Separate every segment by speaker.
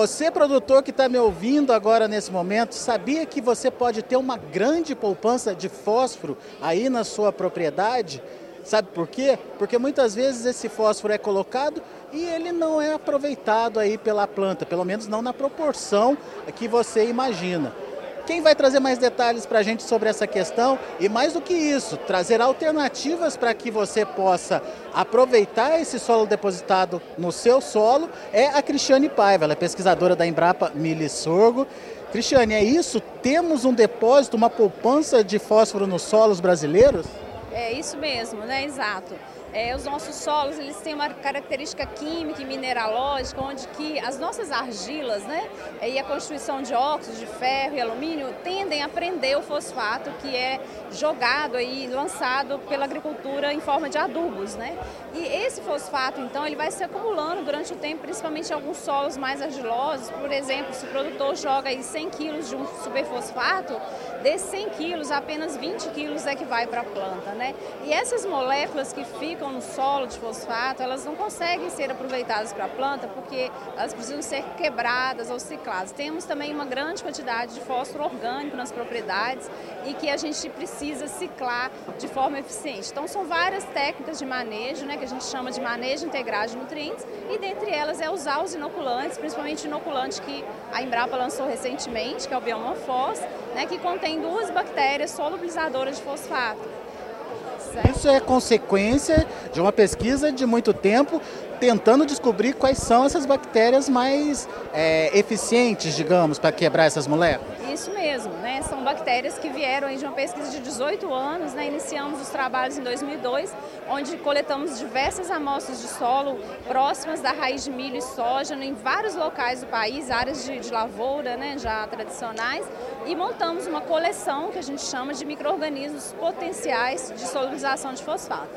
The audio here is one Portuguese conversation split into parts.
Speaker 1: Você, produtor que está me ouvindo agora nesse momento, sabia que você pode ter uma grande poupança de fósforo aí na sua propriedade? Sabe por quê? Porque muitas vezes esse fósforo é colocado e ele não é aproveitado aí pela planta, pelo menos não na proporção que você imagina. Quem vai trazer mais detalhes para a gente sobre essa questão e mais do que isso, trazer alternativas para que você possa aproveitar esse solo depositado no seu solo é a Cristiane Paiva, ela é pesquisadora da Embrapa Milho e Sorgo. Cristiane, é isso? Temos um depósito, uma poupança de fósforo nos solos brasileiros?
Speaker 2: É isso mesmo, né? Exato. É, os nossos solos eles têm uma característica química e mineralógica, onde que as nossas argilas né, e a constituição de óxidos de ferro e alumínio tendem a prender o fosfato que é jogado e lançado pela agricultura em forma de adubos. Né? E esse fosfato, então, ele vai se acumulando durante o tempo, principalmente em alguns solos mais argilosos. Por exemplo, se o produtor joga aí 100 quilos de um superfosfato, desses 100 quilos, apenas 20 quilos é que vai para a planta. Né? E essas moléculas que ficam ficam no solo de fosfato, elas não conseguem ser aproveitadas para a planta porque elas precisam ser quebradas ou cicladas. Temos também uma grande quantidade de fósforo orgânico nas propriedades e que a gente precisa ciclar de forma eficiente. Então são várias técnicas de manejo, né, que a gente chama de manejo integrado de nutrientes e dentre elas é usar os inoculantes, principalmente o inoculante que a Embrapa lançou recentemente, que é o Biomorfos, né, que contém duas bactérias solubilizadoras de fosfato.
Speaker 1: Isso é consequência de uma pesquisa de muito tempo tentando descobrir quais são essas bactérias mais é, eficientes, digamos, para quebrar essas moléculas.
Speaker 2: Isso mesmo, né? São bactérias que vieram de uma pesquisa de 18 anos, né? Iniciamos os trabalhos em 2002, onde coletamos diversas amostras de solo próximas da raiz de milho e soja em vários locais do país, áreas de, de lavoura, né? Já tradicionais, e montamos uma coleção que a gente chama de micro-organismos potenciais de solubilização de fosfato.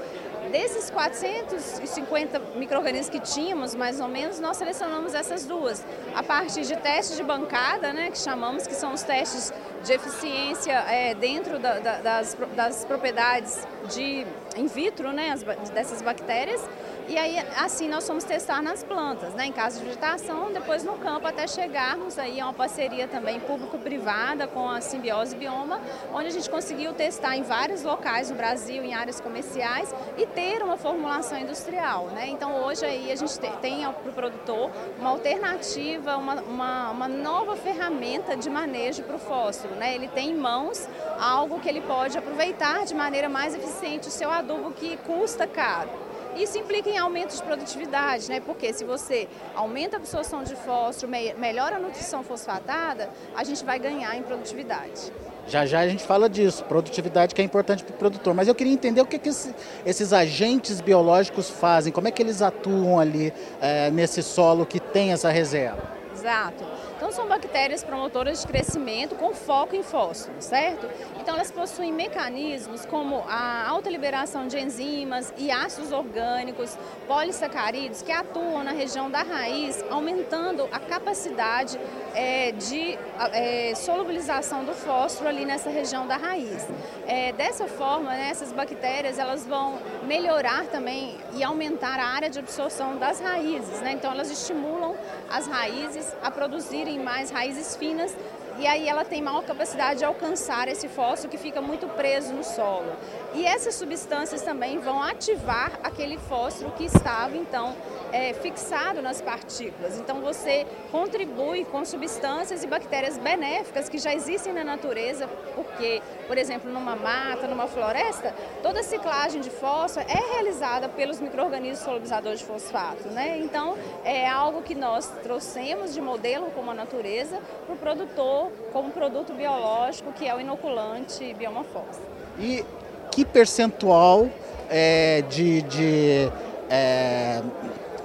Speaker 2: Desses 450 micro-organismos que tínhamos, mais ou menos, nós selecionamos essas duas. A partir de testes de bancada, né, que chamamos, que são os testes de eficiência é, dentro da, da, das, das propriedades de in vitro, né, as, dessas bactérias, e aí, assim, nós fomos testar nas plantas, né, em caso de vegetação, depois no campo, até chegarmos aí a uma parceria também público-privada com a Simbiose Bioma, onde a gente conseguiu testar em vários locais no Brasil, em áreas comerciais, e ter uma formulação industrial. Né? Então, hoje aí a gente tem para o produtor uma alternativa, uma, uma, uma nova ferramenta de manejo para o fósforo. Né? Ele tem em mãos algo que ele pode aproveitar de maneira mais eficiente o seu adubo que custa caro. Isso implica em aumento de produtividade, né? Porque se você aumenta a absorção de fósforo, melhora a nutrição fosfatada, a gente vai ganhar em produtividade.
Speaker 1: Já já a gente fala disso, produtividade que é importante para o produtor. Mas eu queria entender o que, que esse, esses agentes biológicos fazem, como é que eles atuam ali é, nesse solo que tem essa reserva.
Speaker 2: Exato. Então são bactérias promotoras de crescimento com foco em fósforo, certo? Então elas possuem mecanismos como a alta liberação de enzimas e ácidos orgânicos, polissacarídeos que atuam na região da raiz, aumentando a capacidade é, de é, solubilização do fósforo ali nessa região da raiz. É, dessa forma, né, essas bactérias elas vão melhorar também e aumentar a área de absorção das raízes, né? Então elas estimulam as raízes a produzirem mais raízes finas e aí ela tem maior capacidade de alcançar esse fósforo que fica muito preso no solo. E essas substâncias também vão ativar aquele fósforo que estava então é, fixado nas partículas. Então você contribui com substâncias e bactérias benéficas que já existem na natureza, porque, por exemplo, numa mata, numa floresta, toda a ciclagem de fósforo é realizada pelos micro-organismos solubilizadores de fosfato. Né? Então é algo que nós trouxemos de modelo como a natureza para o produtor como produto biológico, que é o inoculante biomafos.
Speaker 1: E que percentual é, de, de é,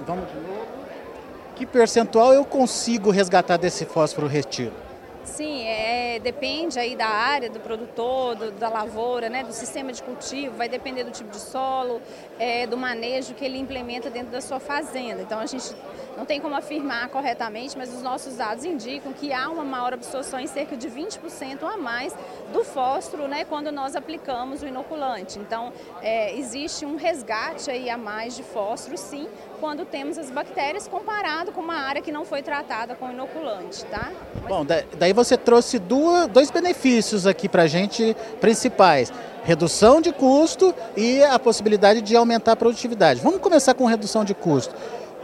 Speaker 1: vamos de novo, que percentual eu consigo resgatar desse fósforo retido?
Speaker 2: Sim, depende aí da área do produtor, do, da lavoura, né, do sistema de cultivo, vai depender do tipo de solo, é, do manejo que ele implementa dentro da sua fazenda. Então a gente não tem como afirmar corretamente, mas os nossos dados indicam que há uma maior absorção em cerca de 20% a mais do fósforo né, quando nós aplicamos o inoculante. Então, é, existe um resgate aí a mais de fósforo, sim, quando temos as bactérias comparado com uma área que não foi tratada com inoculante, tá?
Speaker 1: Mas... Bom, daí você trouxe dois benefícios aqui para a gente principais redução de custo e a possibilidade de aumentar a produtividade. Vamos começar com redução de custo.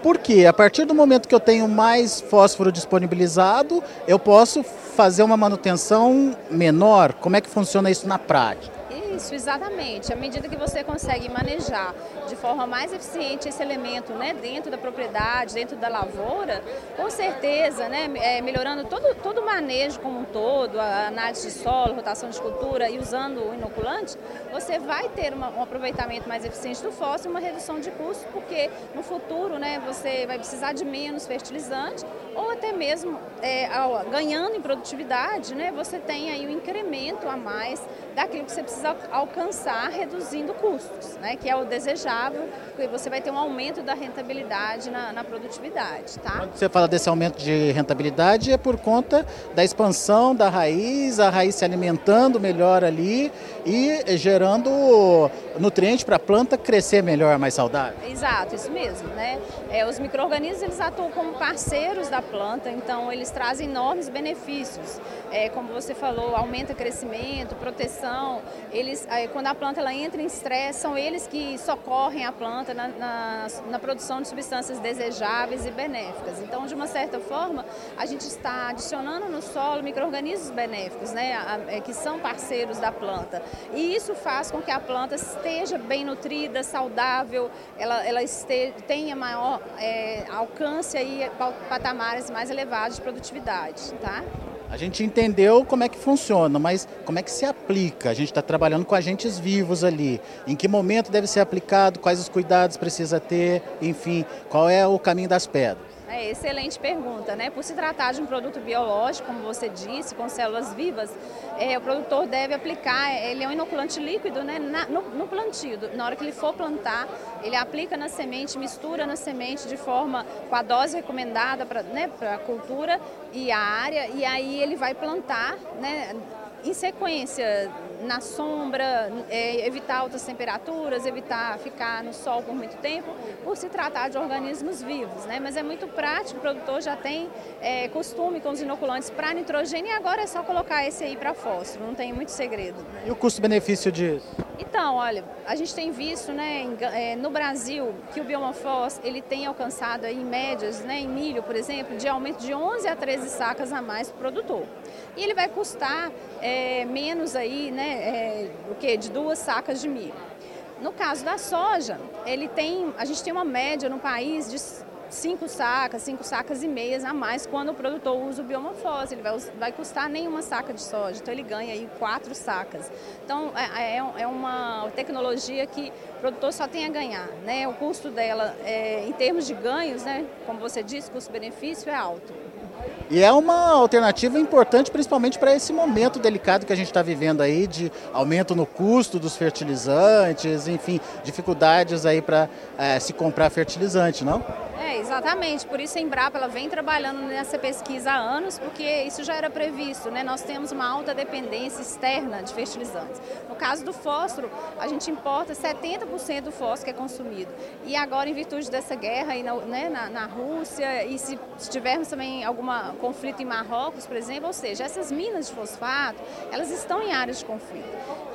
Speaker 1: Porque a partir do momento que eu tenho mais fósforo disponibilizado, eu posso fazer uma manutenção menor. Como é que funciona isso na prática?
Speaker 2: Isso, exatamente. À medida que você consegue manejar de forma mais eficiente esse elemento né, dentro da propriedade, dentro da lavoura, com certeza, né, é, melhorando todo, todo o manejo como um todo, a análise de solo, rotação de cultura e usando o inoculante, você vai ter uma, um aproveitamento mais eficiente do fósforo e uma redução de custo, porque no futuro né, você vai precisar de menos fertilizante ou até mesmo é, ao, ganhando em produtividade, né, você tem aí um incremento a mais daquilo que você precisa alcançar reduzindo custos, né, que é o desejável, porque você vai ter um aumento da rentabilidade na, na produtividade. Tá?
Speaker 1: Quando você fala desse aumento de rentabilidade, é por conta da expansão da raiz, a raiz se alimentando melhor ali e gerando nutrientes para a planta crescer melhor, mais saudável.
Speaker 2: Exato, isso mesmo. Né? É, os micro-organismos atuam como parceiros da planta, então eles trazem enormes benefícios. É, como você falou, aumenta crescimento, proteção, eles, quando a planta ela entra em estresse, são eles que socorrem a planta na, na, na, produção de substâncias desejáveis e benéficas. Então, de uma certa forma, a gente está adicionando no solo micro-organismos benéficos, né, é, que são parceiros da planta. E isso faz com que a planta esteja bem nutrida, saudável, ela, ela esteja, tenha maior é, alcance e mais elevados de produtividade. Tá?
Speaker 1: A gente entendeu como é que funciona, mas como é que se aplica? A gente está trabalhando com agentes vivos ali. Em que momento deve ser aplicado? Quais os cuidados precisa ter? Enfim, qual é o caminho das pedras?
Speaker 2: É, excelente pergunta, né? Por se tratar de um produto biológico, como você disse, com células vivas, é, o produtor deve aplicar, ele é um inoculante líquido, né? Na, no, no, plantio, na hora que ele for plantar, ele aplica na semente, mistura na semente de forma com a dose recomendada para né, a cultura e a área, e aí ele vai plantar, né? Em sequência, na sombra, é, evitar altas temperaturas, evitar ficar no sol por muito tempo, por se tratar de organismos vivos. Né? Mas é muito prático, o produtor já tem é, costume com os inoculantes para nitrogênio e agora é só colocar esse aí para fósforo, não tem muito segredo.
Speaker 1: E o custo-benefício disso?
Speaker 2: Então, olha, a gente tem visto né, é, no Brasil que o biomafós ele tem alcançado aí, em médias, né, em milho, por exemplo, de aumento de 11 a 13 sacas a mais para o produtor. E ele vai custar é, menos aí, né, é, o que? De duas sacas de milho. No caso da soja, ele tem, a gente tem uma média no país de cinco sacas, cinco sacas e meias a mais quando o produtor usa o biomorfose. Ele vai, vai custar nenhuma saca de soja, então ele ganha aí quatro sacas. Então é, é, é uma tecnologia que o produtor só tem a ganhar. Né? O custo dela, é, em termos de ganhos, né, como você disse, custo-benefício é alto.
Speaker 1: E é uma alternativa importante, principalmente para esse momento delicado que a gente está vivendo aí, de aumento no custo dos fertilizantes, enfim, dificuldades aí para é, se comprar fertilizante, não?
Speaker 2: É, exatamente. Por isso a Embrapa ela vem trabalhando nessa pesquisa há anos, porque isso já era previsto, né? Nós temos uma alta dependência externa de fertilizantes. No caso do fósforo, a gente importa 70% do fósforo que é consumido. E agora, em virtude dessa guerra aí na, né, na, na Rússia, e se, tivermos também algum conflito em Marrocos, por exemplo, ou seja, essas minas de fosfato, elas estão em áreas de conflito.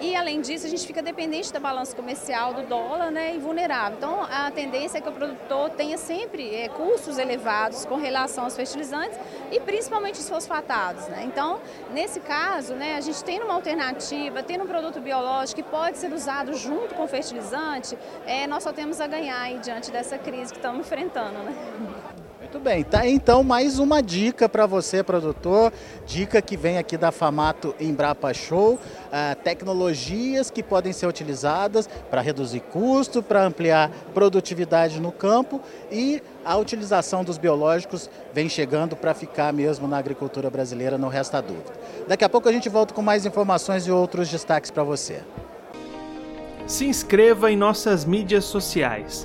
Speaker 2: E, além disso, a gente fica dependente da balança comercial do dólar né, e vulnerável. Então, a tendência é que o produtor tenha sempre é, custos elevados com relação aos fertilizantes e principalmente os fosfatados. Né? Então, nesse caso, né, a gente tem uma alternativa, tendo um produto biológico que pode ser usado junto com fertilizante, é, nós só temos a ganhar aí, diante dessa crise que estamos enfrentando. Né?
Speaker 1: Muito bem, tá então mais uma dica para você, produtor, dica que vem aqui da Famato Embrapa Show, uh, tecnologias que podem ser utilizadas para reduzir custo, para ampliar produtividade no campo e a utilização dos biológicos vem chegando para ficar mesmo na agricultura brasileira, não resta dúvida. Daqui a pouco a gente volta com mais informações e outros destaques para você.
Speaker 3: Se inscreva em nossas mídias sociais